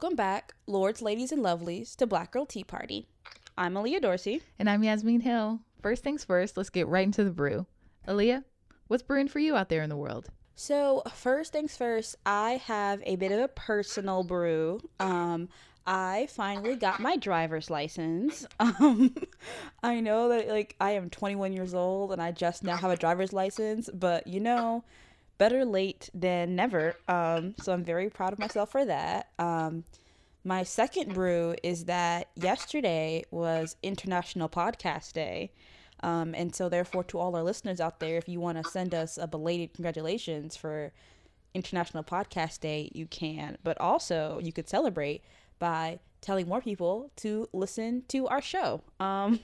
Welcome back, lords, ladies, and lovelies, to Black Girl Tea Party. I'm Aaliyah Dorsey. And I'm Yasmin Hill. First things first, let's get right into the brew. Aaliyah, what's brewing for you out there in the world? So, first things first, I have a bit of a personal brew. Um, I finally got my driver's license. Um, I know that like I am 21 years old and I just now have a driver's license, but you know, better late than never. Um, so I'm very proud of myself for that. Um, my second brew is that yesterday was International Podcast Day. Um, and so, therefore, to all our listeners out there, if you want to send us a belated congratulations for International Podcast Day, you can. But also, you could celebrate by telling more people to listen to our show. Um,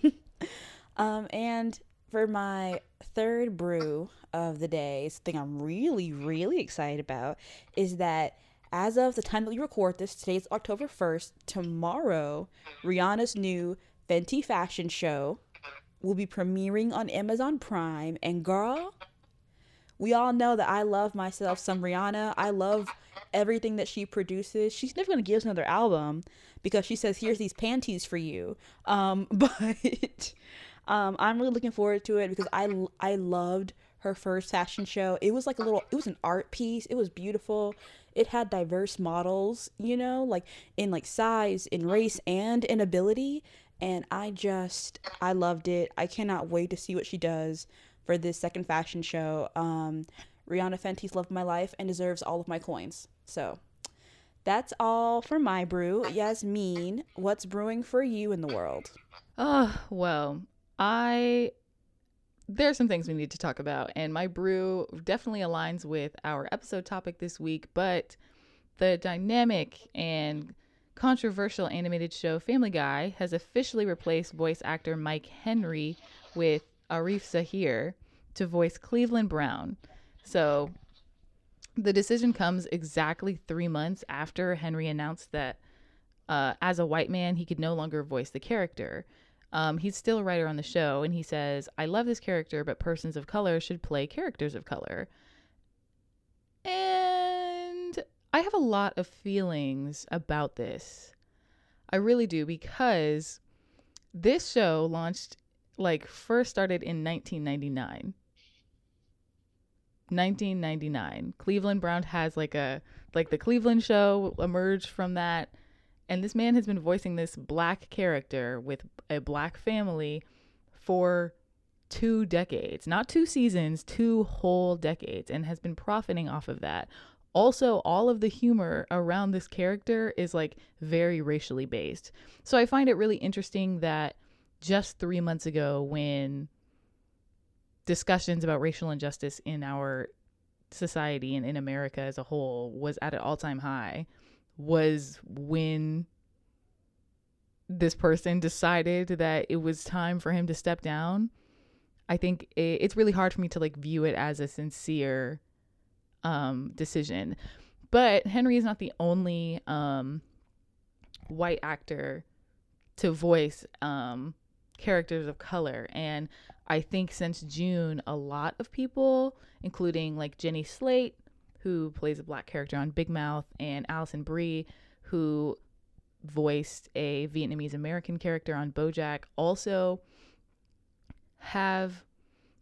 um, and for my third brew of the day, something I'm really, really excited about is that as of the time that we record this, today's October 1st, tomorrow, Rihanna's new Fenty fashion show will be premiering on Amazon Prime. And girl, we all know that I love myself some Rihanna. I love everything that she produces. She's never gonna give us another album because she says, "Here's these panties for you." Um, but um, I'm really looking forward to it because I I loved her first fashion show. It was like a little. It was an art piece. It was beautiful. It had diverse models, you know, like in like size, in race, and in ability. And I just I loved it. I cannot wait to see what she does for this second fashion show. Um, Rihanna Fenty's loved my life and deserves all of my coins. So that's all for my brew. Yasmin, what's brewing for you in the world? Oh, well, I there are some things we need to talk about, and my brew definitely aligns with our episode topic this week, but the dynamic and controversial animated show Family Guy has officially replaced voice actor Mike Henry with Arif Zahir to voice Cleveland Brown. So the decision comes exactly three months after Henry announced that uh, as a white man, he could no longer voice the character. Um, he's still a writer on the show, and he says, I love this character, but persons of color should play characters of color. And I have a lot of feelings about this. I really do, because this show launched, like, first started in 1999. 1999. Cleveland Brown has like a like the Cleveland show emerged from that and this man has been voicing this black character with a black family for two decades. Not two seasons, two whole decades and has been profiting off of that. Also, all of the humor around this character is like very racially based. So I find it really interesting that just 3 months ago when discussions about racial injustice in our society and in America as a whole was at an all time high was when this person decided that it was time for him to step down. I think it, it's really hard for me to like view it as a sincere um, decision. But Henry is not the only um, white actor to voice um, characters of color. And I think since June, a lot of people, including like Jenny Slate, who plays a black character on Big Mouth, and Alison Brie, who voiced a Vietnamese American character on Bojack, also have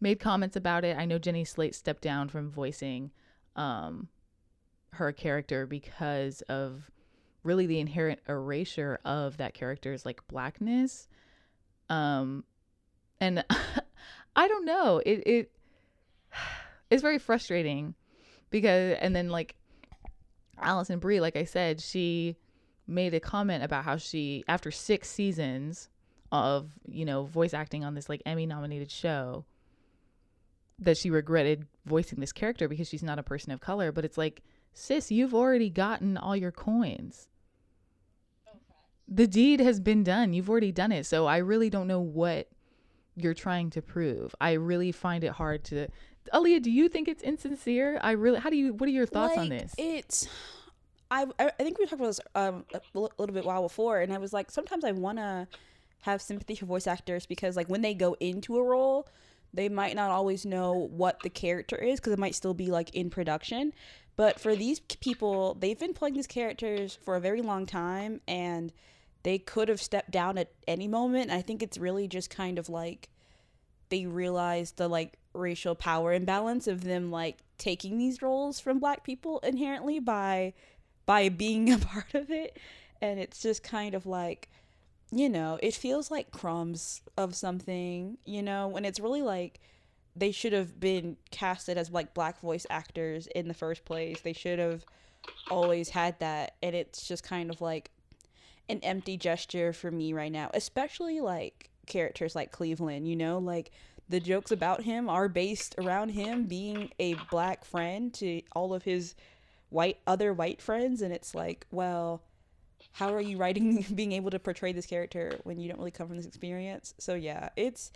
made comments about it. I know Jenny Slate stepped down from voicing um, her character because of really the inherent erasure of that character's like blackness. Um, and I don't know. It it it's very frustrating because and then like Alison Brie, like I said, she made a comment about how she after six seasons of you know voice acting on this like Emmy nominated show that she regretted voicing this character because she's not a person of color. But it's like, sis, you've already gotten all your coins. The deed has been done. You've already done it. So I really don't know what you're trying to prove. I really find it hard to. Aaliyah, do you think it's insincere? I really. How do you? What are your thoughts like, on this? It's. I I think we talked about this um a little bit while before, and I was like, sometimes I want to have sympathy for voice actors because like when they go into a role, they might not always know what the character is because it might still be like in production. But for these people, they've been playing these characters for a very long time and they could have stepped down at any moment. I think it's really just kind of like they realized the like racial power imbalance of them like taking these roles from black people inherently by by being a part of it. And it's just kind of like you know it feels like crumbs of something you know when it's really like they should have been casted as like black voice actors in the first place. They should have always had that. And it's just kind of like an empty gesture for me right now especially like characters like cleveland you know? Like the jokes about him are based around him being a black friend to all of his white other white friends and it's like well how are you writing being able to portray this character when you don't really come from this experience? So yeah it's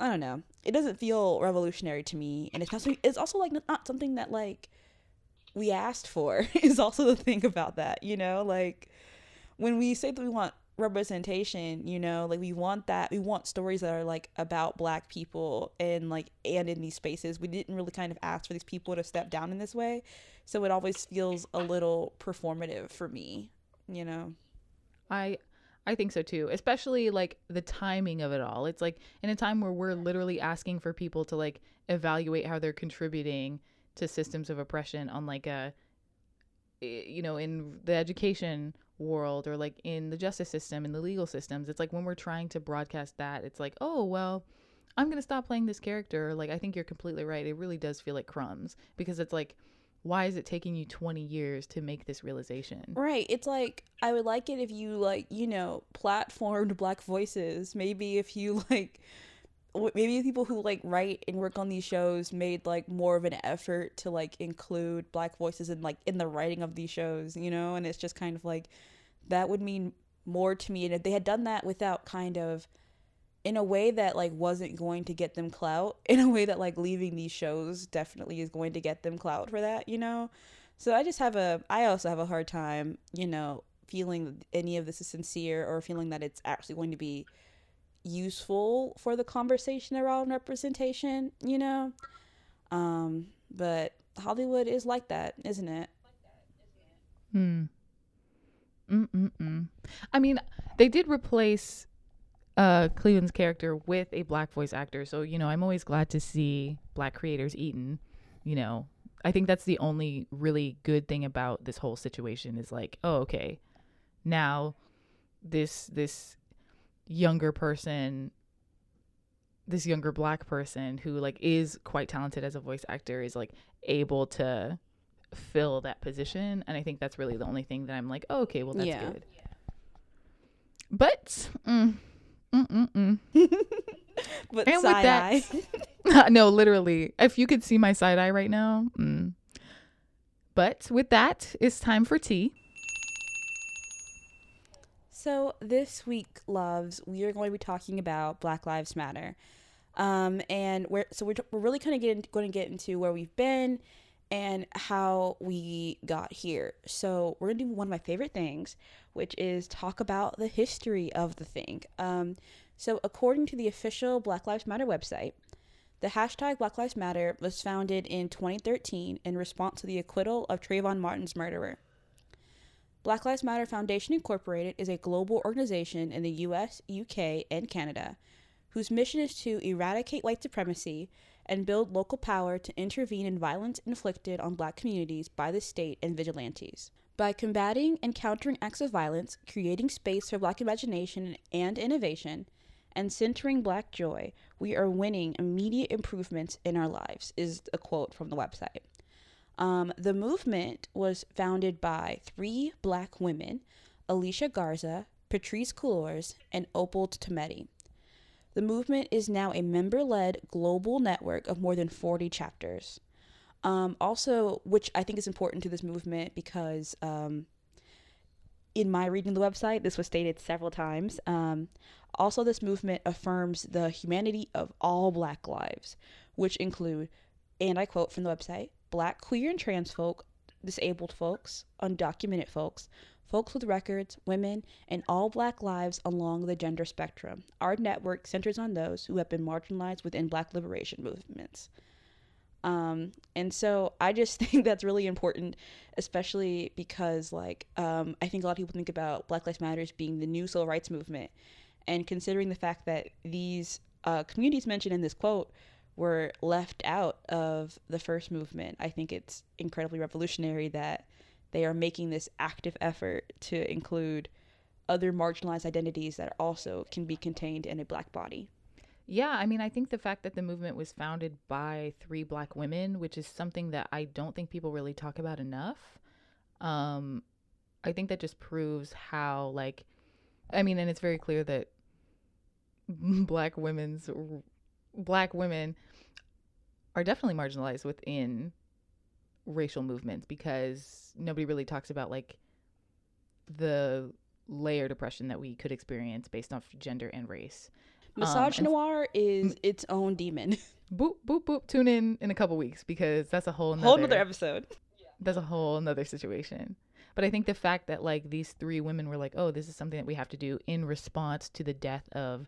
i don't know. It doesn't feel revolutionary to me and it's not it's also like not something that like we asked for is also the thing about that you know? Like when we say that we want representation you know like we want that we want stories that are like about black people and like and in these spaces. We didn't really kind of ask for these people to step down in this way. So it always feels a little performative for me you know? I i think so too especially like the timing of it all. It's like in a time where we're literally asking for people to like evaluate how they're contributing to systems of oppression on like a eh, you know in the education world or like in the justice system in the legal systems it's like when we're trying to broadcast that it's like oh well i'm going to stop playing this character. Like i think you're completely right. It really does feel like crumbs because it's like why is it taking you 20 years to make this realization? Right. It's like i would like it if you like you know platformed black voices. Maybe if you like maybe people who like write and work on these shows made like more of an effort to like include black voices in like in the writing of these shows you know? And it's just kind of like that would mean more to me. And if they had done that without kind of in a way that like wasn't going to get them clout in a way that like leaving these shows definitely is going to get them clout for that you know? So i just have a i also have a hard time you know feeling any of this is sincere or feeling that it's actually going to be useful for the conversation around representation you know um but hollywood is like that isn't it hmm Mm-mm-mm. I mean, they did replace uh, Cleveland's character with a black voice actor. So, you know, I'm always glad to see black creators eaten. You know, I think that's the only really good thing about this whole situation is like, oh, okay, now this this younger person this younger black person who like is quite talented as a voice actor is like able to fill that position and i think that's really the only thing that i'm like oh, okay well that's yeah. good but mm, Mm-mm-mm. but and side eye. no, literally. If you could see my side eye right now. Mm. But with that, it's time for tea. So this week, loves, we are going to be talking about Black Lives Matter, um, and we're so we're, we're really kind of going to get into where we've been and how we got here. So we're gonna do one of my favorite things, which is talk about the history of the thing. Um, so according to the official Black Lives Matter website, the hashtag Black Lives Matter was founded in 2013 in response to the acquittal of Trayvon Martin's murderer. Black Lives Matter Foundation Incorporated is a global organization in the US, UK, and Canada whose mission is to eradicate white supremacy and build local power to intervene in violence inflicted on black communities by the state and vigilantes. By combating and countering acts of violence, creating space for black imagination and innovation, and centering black joy, we are winning immediate improvements in our lives, is a quote from the website. Um, the movement was founded by three black women Alicia Garza, Patrisse Cullors, and Opal Tometi. The movement is now a member led global network of more than 40 chapters. Um, also, which I think is important to this movement because um, in my reading of the website, this was stated several times. Um, also, this movement affirms the humanity of all Black lives, which include, and I quote from the website, Black, queer, and trans folk, disabled folks, undocumented folks, folks with records, women, and all Black lives along the gender spectrum. Our network centers on those who have been marginalized within Black liberation movements. Um, and so I just think that's really important, especially because, like, um, I think a lot of people think about Black Lives Matters being the new civil rights movement. And considering the fact that these uh, communities mentioned in this quote were left out of the first movement, I think it's incredibly revolutionary that they are making this active effort to include other marginalized identities that also can be contained in a black body. Yeah, I mean, I think the fact that the movement was founded by three black women, which is something that I don't think people really talk about enough. Um, I think that just proves how, like, I mean, and it's very clear that black women's black women are definitely marginalized within racial movements because nobody really talks about like the layered oppression that we could experience based off gender and race. Massage um, is its own demon. Boop boop boop. Tune in in a couple weeks because that's a whole nother, whole another episode. That's a whole another situation. But I think the fact that like these three women were like, oh, this is something that we have to do in response to the death of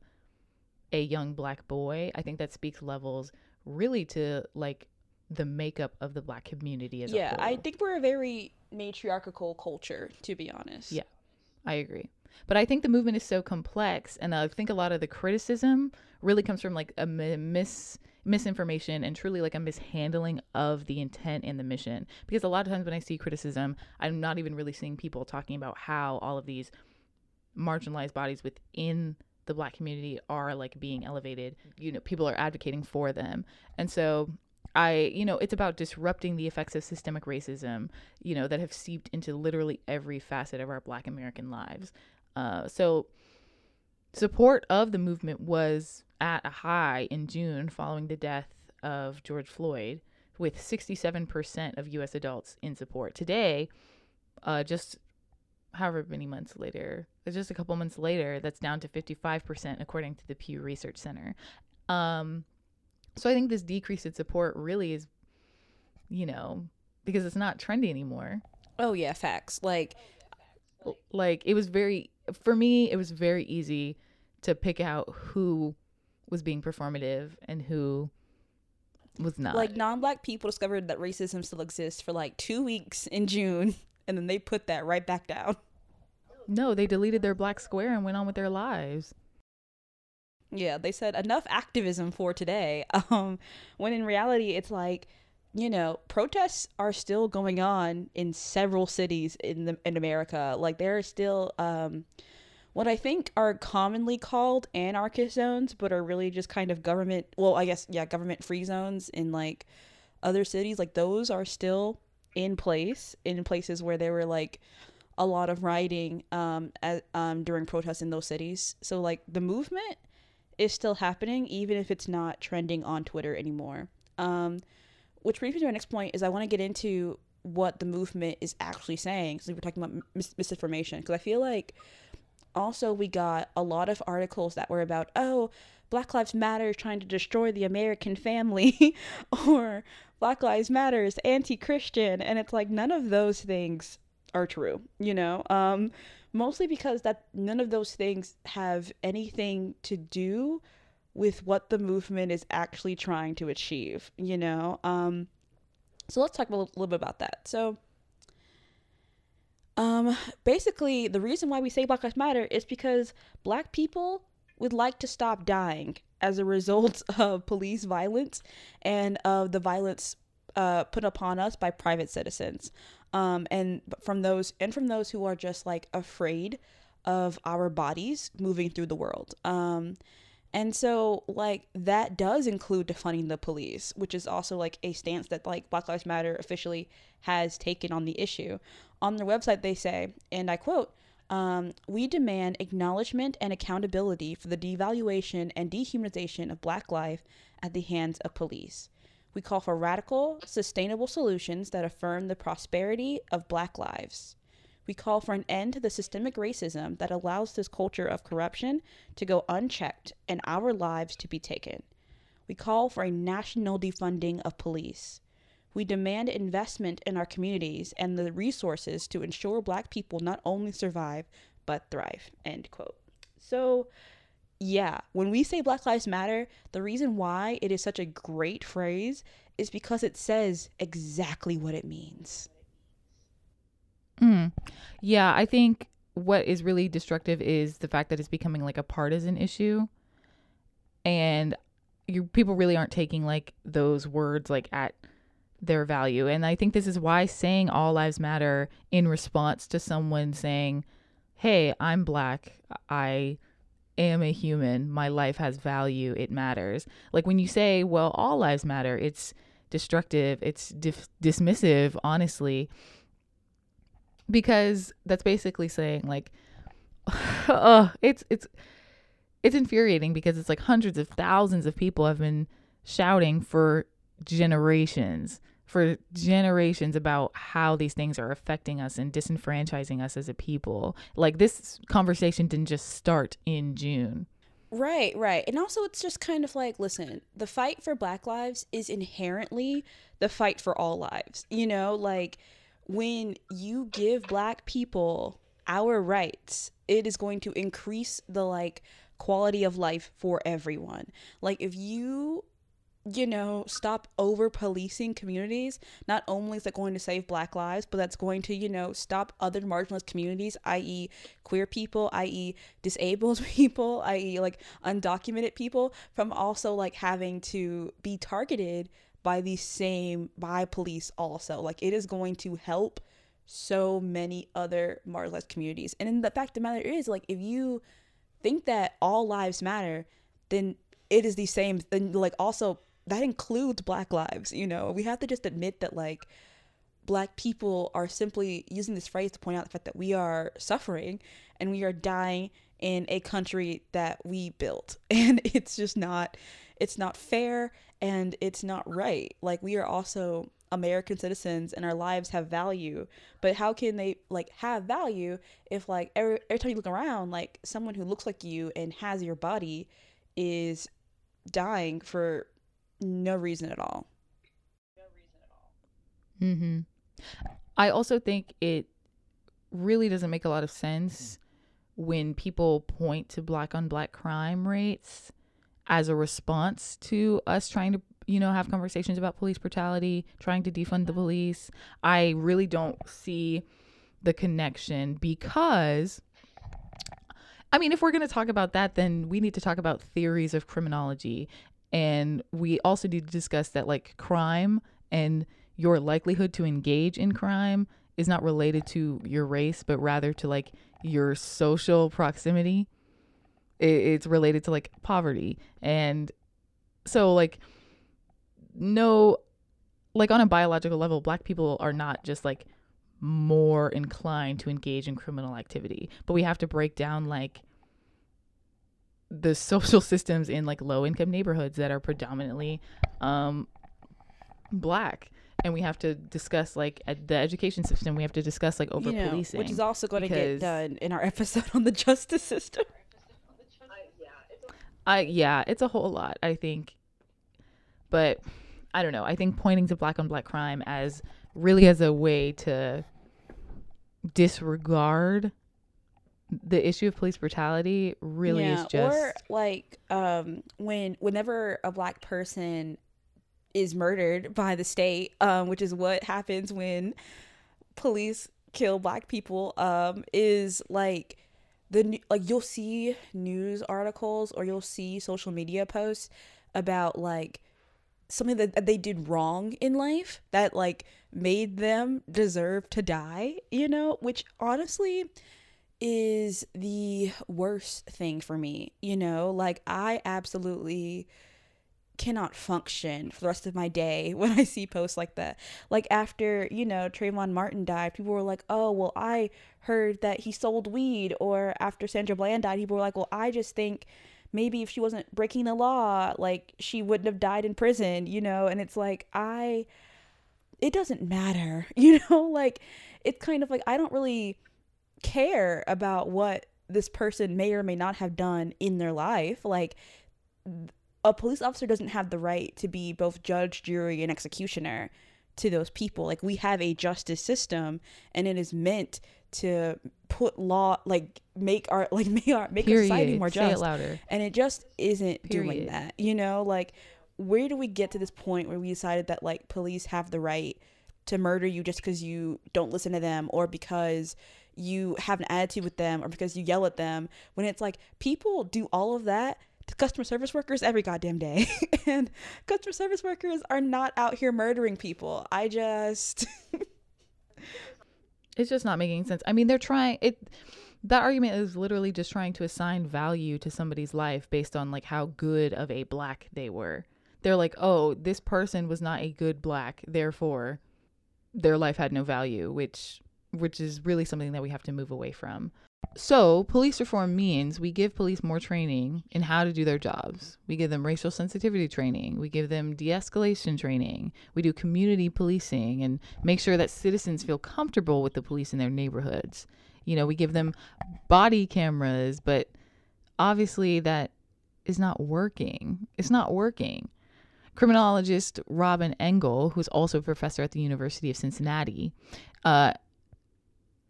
a young black boy, I think that speaks levels really to like the makeup of the black community as well. yeah, a whole. I think we're a very matriarchal culture, to be honest. Yeah, I agree. But I think the movement is so complex, and I think a lot of the criticism really comes from like a mis misinformation and truly like a mishandling of the intent and the mission. Because a lot of times when I see criticism, I'm not even really seeing people talking about how all of these marginalized bodies within the black community are like being elevated. You know, people are advocating for them. And so I, you know, it's about disrupting the effects of systemic racism, you know, that have seeped into literally every facet of our black American lives. Uh, so support of the movement was at a high in June following the death of George Floyd, with 67% of U.S. adults in support. Today, uh, just however many months later, it's just a couple months later, that's down to 55%, according to the Pew Research Center. Um, so I think this decrease in support really is, you know, because it's not trendy anymore. Oh, yeah, facts. Like, like it was very for me it was very easy to pick out who was being performative and who was not like non-black people discovered that racism still exists for like two weeks in june and then they put that right back down no they deleted their black square and went on with their lives yeah they said enough activism for today um when in reality it's like you know, protests are still going on in several cities in the in America. Like there are still um, what I think are commonly called anarchist zones, but are really just kind of government. Well, I guess yeah, government free zones in like other cities. Like those are still in place in places where there were like a lot of rioting um, at, um, during protests in those cities. So like the movement is still happening, even if it's not trending on Twitter anymore. Um, which brings me to my next point is I want to get into what the movement is actually saying. So we're talking about mis- misinformation because I feel like also we got a lot of articles that were about oh Black Lives Matter is trying to destroy the American family or Black Lives Matter is anti-Christian and it's like none of those things are true, you know? Um mostly because that none of those things have anything to do with what the movement is actually trying to achieve, you know? Um, so let's talk a little, little bit about that. So, um, basically, the reason why we say Black Lives Matter is because Black people would like to stop dying as a result of police violence and of the violence uh, put upon us by private citizens. Um, and from those and from those who are just like afraid of our bodies moving through the world. Um, and so, like, that does include defunding the police, which is also like a stance that like Black Lives Matter officially has taken on the issue. On their website, they say, and I quote, um, we demand acknowledgement and accountability for the devaluation and dehumanization of Black life at the hands of police. We call for radical, sustainable solutions that affirm the prosperity of Black lives. We call for an end to the systemic racism that allows this culture of corruption to go unchecked and our lives to be taken. We call for a national defunding of police. We demand investment in our communities and the resources to ensure black people not only survive but thrive. End quote. So yeah, when we say Black Lives Matter, the reason why it is such a great phrase is because it says exactly what it means. Mm. Yeah, I think what is really destructive is the fact that it's becoming like a partisan issue. And you people really aren't taking like those words like at their value. And I think this is why saying all lives matter in response to someone saying, "Hey, I'm black. I am a human. My life has value. It matters." Like when you say, "Well, all lives matter," it's destructive. It's dif- dismissive, honestly because that's basically saying like it's it's it's infuriating because it's like hundreds of thousands of people have been shouting for generations for generations about how these things are affecting us and disenfranchising us as a people like this conversation didn't just start in june Right, right. And also, it's just kind of like, listen, the fight for Black lives is inherently the fight for all lives. You know, like when you give black people our rights, it is going to increase the like quality of life for everyone. Like if you you know, stop over policing communities, not only is that going to save black lives, but that's going to, you know, stop other marginalized communities, i.e., queer people, i.e., disabled people, i.e., like undocumented people, from also like having to be targeted by the same by police also like it is going to help so many other marginalized communities and in the fact of the matter is like if you think that all lives matter then it is the same then like also that includes black lives you know we have to just admit that like black people are simply using this phrase to point out the fact that we are suffering and we are dying in a country that we built and it's just not it's not fair and it's not right. Like we are also American citizens and our lives have value. But how can they like have value if like every, every time you look around, like someone who looks like you and has your body is dying for no reason at all. No reason at all. Mhm. I also think it really doesn't make a lot of sense when people point to black on black crime rates as a response to us trying to you know have conversations about police brutality trying to defund the police i really don't see the connection because i mean if we're going to talk about that then we need to talk about theories of criminology and we also need to discuss that like crime and your likelihood to engage in crime is not related to your race but rather to like your social proximity. It's related to like poverty. And so like no like on a biological level black people are not just like more inclined to engage in criminal activity. But we have to break down like the social systems in like low income neighborhoods that are predominantly um black and we have to discuss like the education system we have to discuss like over policing which is also going to get done in our episode on the justice system I yeah, it's a whole lot, I think. But I don't know. I think pointing to black on black crime as really as a way to disregard the issue of police brutality really yeah, is just or like um when whenever a black person is murdered by the state um which is what happens when police kill black people um is like the like you'll see news articles or you'll see social media posts about like something that they did wrong in life that like made them deserve to die, you know, which honestly is the worst thing for me, you know? Like I absolutely cannot function for the rest of my day when I see posts like that. Like after, you know, Trayvon Martin died, people were like, oh, well, I heard that he sold weed. Or after Sandra Bland died, people were like, well, I just think maybe if she wasn't breaking the law, like she wouldn't have died in prison, you know? And it's like, I, it doesn't matter, you know? Like, it's kind of like, I don't really care about what this person may or may not have done in their life. Like, a police officer doesn't have the right to be both judge, jury, and executioner to those people. Like we have a justice system, and it is meant to put law, like make our like make our make Period. our society more just. Say it louder. And it just isn't Period. doing that. You know, like where do we get to this point where we decided that like police have the right to murder you just because you don't listen to them or because you have an attitude with them or because you yell at them when it's like people do all of that to customer service workers every goddamn day. And customer service workers are not out here murdering people. I just it's just not making sense. I mean they're trying it that argument is literally just trying to assign value to somebody's life based on like how good of a black they were. They're like oh this person was not a good black therefore their life had no value which which is really something that we have to move away from. So, police reform means we give police more training in how to do their jobs. We give them racial sensitivity training. We give them de escalation training. We do community policing and make sure that citizens feel comfortable with the police in their neighborhoods. You know, we give them body cameras, but obviously that is not working. It's not working. Criminologist Robin Engel, who's also a professor at the University of Cincinnati, uh,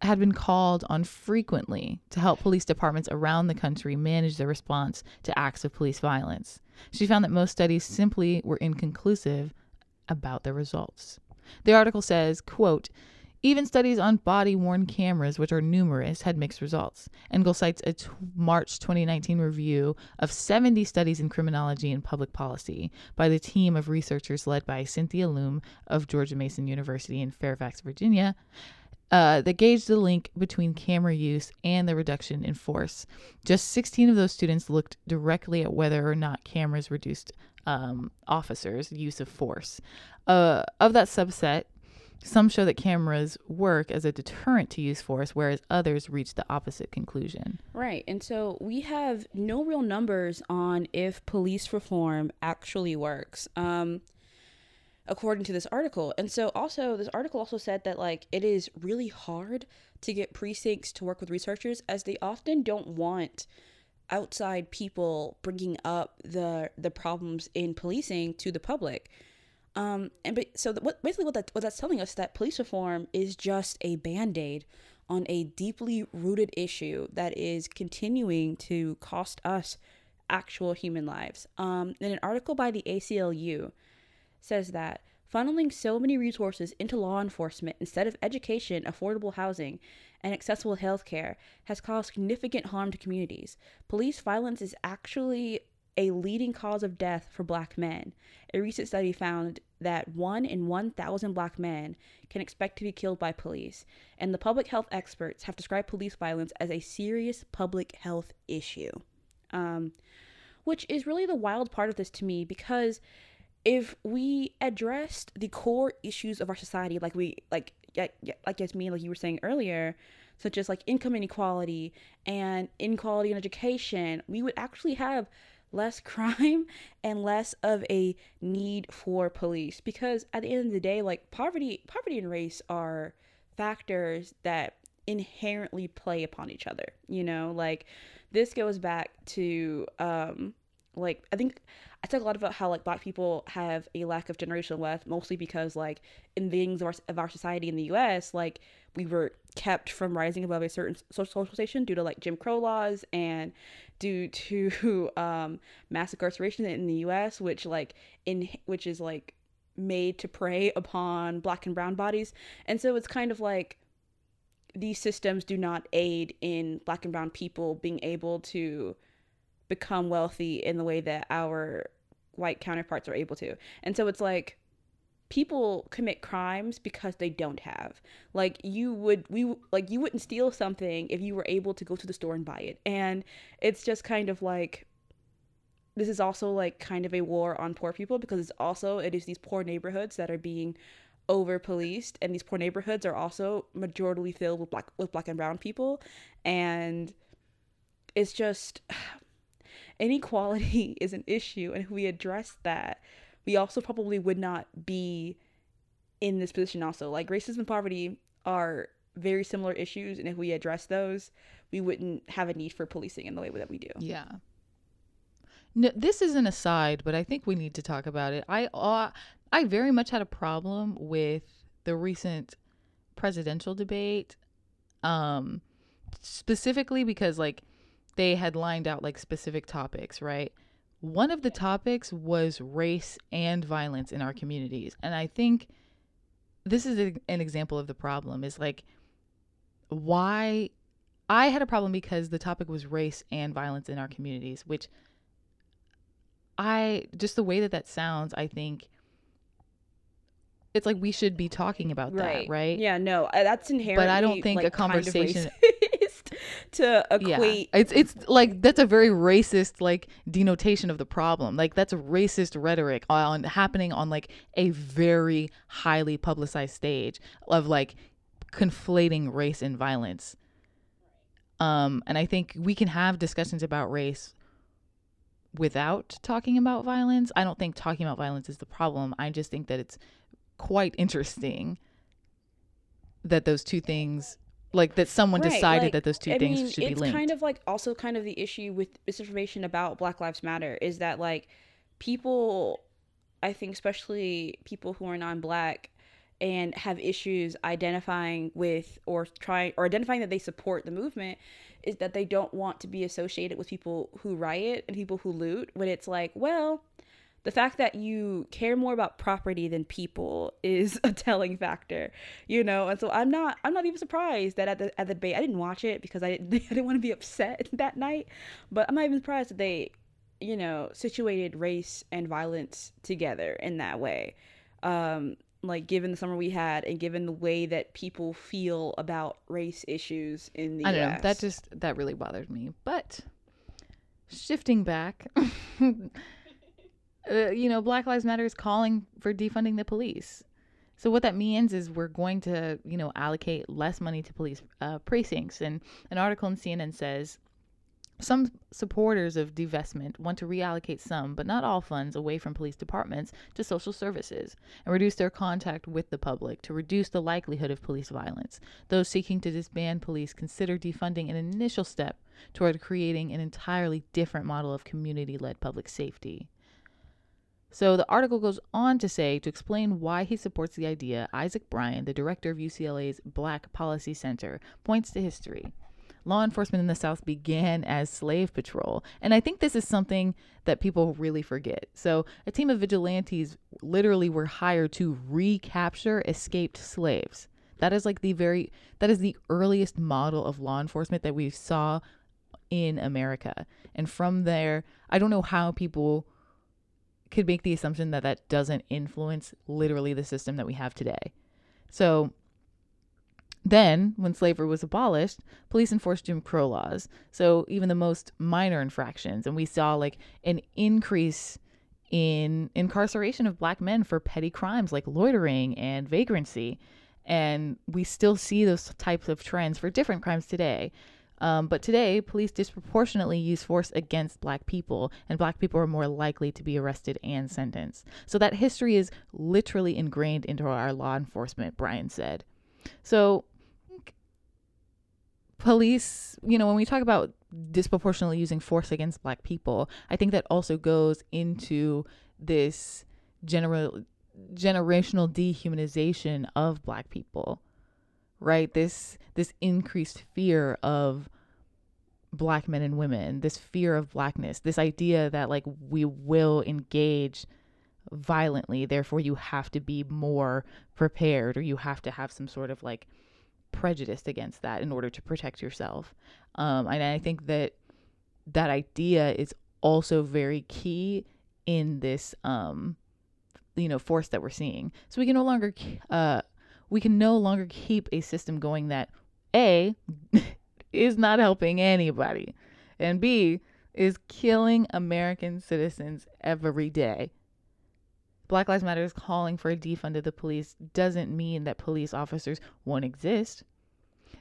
had been called on frequently to help police departments around the country manage their response to acts of police violence. She found that most studies simply were inconclusive about their results. The article says, quote, even studies on body worn cameras, which are numerous, had mixed results. Engel cites a t- March 2019 review of 70 studies in criminology and public policy by the team of researchers led by Cynthia Lum of Georgia Mason University in Fairfax, Virginia, uh, that gauged the link between camera use and the reduction in force. Just 16 of those students looked directly at whether or not cameras reduced um, officers' use of force. Uh, of that subset, some show that cameras work as a deterrent to use force, whereas others reach the opposite conclusion. Right. And so we have no real numbers on if police reform actually works. Um, according to this article. And so also this article also said that like it is really hard to get precincts to work with researchers as they often don't want outside people bringing up the the problems in policing to the public. Um, and but so what basically what that what that's telling us that police reform is just a band aid on a deeply rooted issue that is continuing to cost us actual human lives. Um, in an article by the ACLU, says that funneling so many resources into law enforcement instead of education, affordable housing, and accessible health care has caused significant harm to communities. Police violence is actually a leading cause of death for black men. A recent study found that 1 in 1,000 black men can expect to be killed by police, and the public health experts have described police violence as a serious public health issue. Um, which is really the wild part of this to me because if we addressed the core issues of our society like we like like Yasmin like you were saying earlier such as like income inequality and inequality in education we would actually have less crime and less of a need for police. Because at the end of the day like poverty poverty and race are factors that inherently play upon each other you know? Like this goes back to um like i think I talk a lot about how like black people have a lack of generational wealth, mostly because like in things of our, of our society in the U.S., like we were kept from rising above a certain social station due to like Jim Crow laws and due to um, mass incarceration in the U.S., which like in which is like made to prey upon black and brown bodies, and so it's kind of like these systems do not aid in black and brown people being able to become wealthy in the way that our white counterparts are able to. And so it's like people commit crimes because they don't have. Like you would we like you wouldn't steal something if you were able to go to the store and buy it. And it's just kind of like this is also like kind of a war on poor people because it's also it is these poor neighborhoods that are being over policed and these poor neighborhoods are also majorly filled with black with black and brown people and it's just inequality is an issue and if we address that we also probably would not be in this position also. Like racism and poverty are very similar issues and if we address those we wouldn't have a need for policing in the way that we do. Yeah. No, this is an aside but i think we need to talk about it. I uh, i very much had a problem with the recent presidential debate um specifically because like they had lined out like specific topics, right? one of the topics was race and violence in our communities. And I think this is a, an example of the problem is like why I had a problem because the topic was race and violence in our communities, which I just the way that that sounds, I think it's like we should be talking about right that, right? Yeah, no, uh, that's inherently. But I don't think like, a conversation kind of to equate. Yeah. It's it's like that's a very racist like denotation of the problem. Like that's a racist rhetoric on happening on like a very highly publicized stage of like conflating race and violence. Um and I think we can have discussions about race without talking about violence. I don't think talking about violence is the problem. I just think that it's quite interesting that those two things like that someone Right, decided like, that those two I things mean, should be linked. it's kind of like also kind of the issue with misinformation about Black Lives Matter is that like people, I think especially people who are non-black and have issues identifying with or trying or identifying that they support the movement is that they don't want to be associated with people who riot and people who loot when it's like well the fact that you care more about property than people is a telling factor you know and so i'm not i'm not even surprised that at the at the debate i didn't watch it because i didn't, I didn't want to be upset that night but i'm not even surprised that they you know situated race and violence together in that way um like given the summer we had and given the way that people feel about race issues in the I don't know. That just that really bothered me. But shifting back, uh, you know, Black Lives Matter is calling for defunding the police. So what that means is we're going to, you know, allocate less money to police uh, precincts. And an article in CNN says some supporters of divestment want to reallocate some, but not all funds away from police departments to social services and reduce their contact with the public to reduce the likelihood of police violence. Those seeking to disband police consider defunding an initial step toward creating an entirely different model of community led public safety. So the article goes on to say to explain why he supports the idea, Isaac Bryan, the director of UCLA's Black Policy Center, points to history. Law enforcement in the South began as slave patrol, and I think this is something that people really forget. So, a team of vigilantes literally were hired to recapture escaped slaves. That is like the very that is the earliest model of law enforcement that we saw in America. And from there, I don't know how people could make the assumption that that doesn't influence literally the system that we have today. So then, when slavery was abolished, police enforced Jim Crow laws. So even the most minor infractions, and we saw like an increase in incarceration of black men for petty crimes like loitering and vagrancy. And we still see those types of trends for different crimes today. Um, but today, police disproportionately use force against black people, and black people are more likely to be arrested and sentenced. So that history is literally ingrained into our law enforcement, Bryan said. So, police, you know, when we talk about disproportionately using force against black people, I think that also goes into this general generational dehumanization of black people right? This this increased fear of black men and women this fear of blackness this idea that like we will engage violently therefore you have to be more prepared or you have to have some sort of like prejudice against that in order to protect yourself. Um and i think that that idea is also very key in this um you know force that we're seeing. So we can no longer uh we can no longer keep a system going that a is not helping anybody and b is killing american citizens every day black lives matter is calling for a defund of the police doesn't mean that police officers won't exist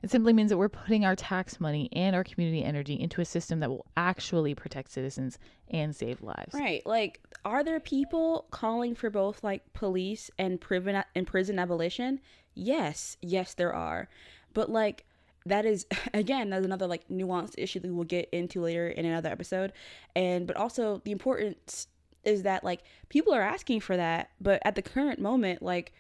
it simply means that we're putting our tax money and our community energy into a system that will actually protect citizens and save lives. Right. Like, are there people calling for both like police and prison and prison abolition? Yes, yes, there are. But like, that is again that's another like nuanced issue that we'll get into later in another episode. And but also the importance is that like people are asking for that, but at the current moment, like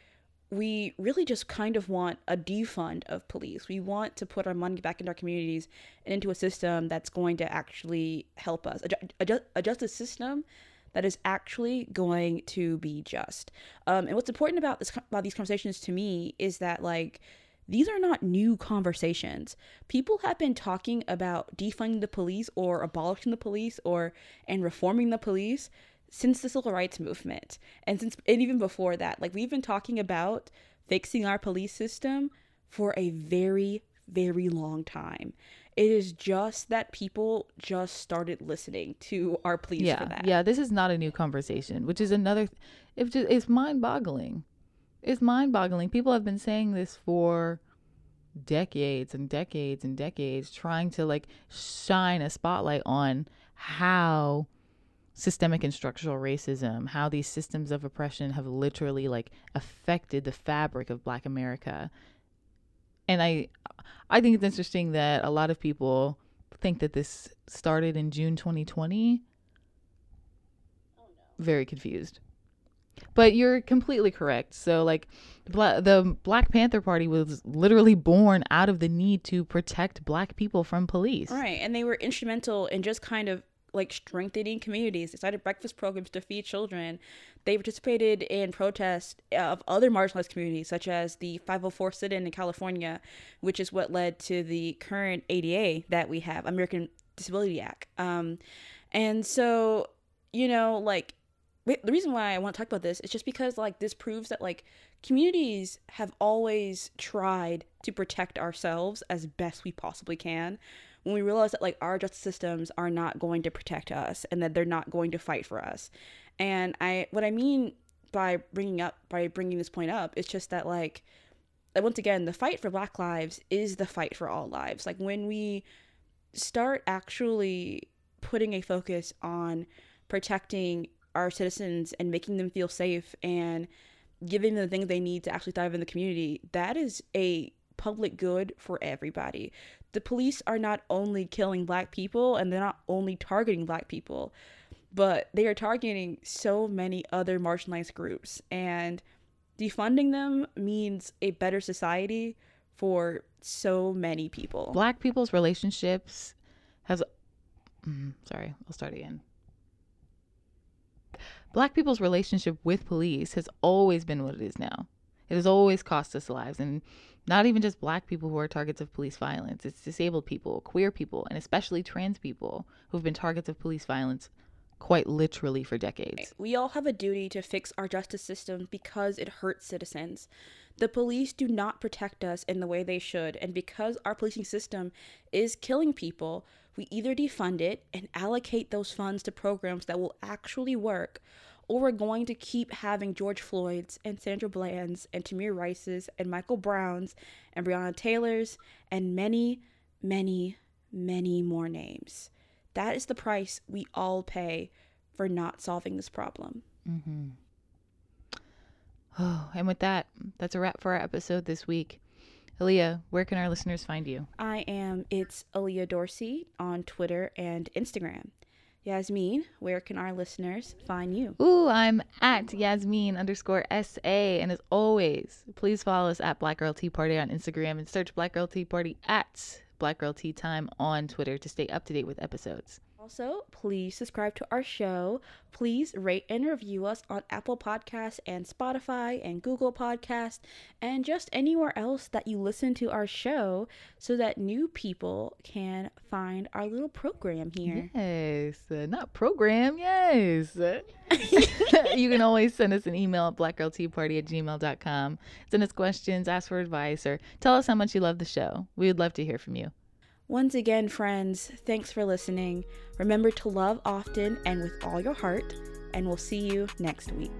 we really just kind of want a defund of police. We want to put our money back into our communities and into a system that's going to actually help us adjust, adjust a system that is actually going to be just. Um, and what's important about this about these conversations to me is that like these are not new conversations. People have been talking about defunding the police or abolishing the police or and reforming the police since the civil rights movement. And since and even before that, like we've been talking about fixing our police system for a very very long time. It is just that people just started listening to our pleas yeah, for that. Yeah, this is not a new conversation, which is another. It's just it's mind boggling it's mind boggling. People have been saying this for decades and decades and decades, trying to like shine a spotlight on how systemic and structural racism, how these systems of oppression have literally like affected the fabric of black America. And I I think it's interesting that a lot of people think that this started in June 2020. Oh, no. Very confused. But you're completely correct. So, like, the Black Panther Party was literally born out of the need to protect Black people from police. Right. And they were instrumental in just kind of like strengthening communities. They started breakfast programs to feed children. They participated in protests of other marginalized communities, such as the 504 sit in in California, which is what led to the current ADA that we have, American Disability Act. Um, and so, you know, like the reason why I want to talk about this is just because like this proves that like communities have always tried to protect ourselves as best we possibly can when we realize that like our justice systems are not going to protect us and that they're not going to fight for us. And I what I mean by bringing up by bringing this point up is just that like uh, once again the fight for black lives is the fight for all lives. Like when we start actually putting a focus on protecting our citizens and making them feel safe and giving them the things they need to actually thrive in the community, that is a public good for everybody. The police are not only killing black people and they're not only targeting black people, but they are targeting so many other marginalized groups. And defunding them means a better society for so many people. Black people's relationships has. Mm, sorry, I'll start again. Black people's relationship with police has always been what it is now. It has always cost us lives, and not even just black people who are targets of police violence. It's disabled people, queer people, and especially trans people who've been targets of police violence quite literally for decades. We all have a duty to fix our justice system because it hurts citizens. The police do not protect us in the way they should, and because our policing system is killing people, we either defund it and allocate those funds to programs that will actually work, or we're going to keep having George Floyd's and Sandra Bland's and Tamir Rice's and Michael Brown's and Breonna Taylor's and many, many, many more names. That is the price we all pay for not solving this problem. Mm-hmm. Oh, and with that, that's a wrap for our episode this week. Aaliyah, where can our listeners find you? I am It's Aaliyah Dorsey on Twitter and Instagram. Yasmin, where can our listeners find you? Ooh, I'm at Yasmin underscore SA. And as always, please follow us at Black Girl Tea Party on Instagram and search Black Girl Tea Party at Black Girl Tea Time on Twitter to stay up to date with episodes. Also, please subscribe to our show. Please rate and review us on Apple Podcasts and Spotify and Google Podcasts and just anywhere else that you listen to our show so that new people can find our little program here. Yes, uh, not program, yes. you can always send us an email at blackgirlteaparty at gmail.com. Send us questions, ask for advice, or tell us how much you love the show. We would love to hear from you. Once again, friends, thanks for listening. Remember to love often and with all your heart, and we'll see you next week.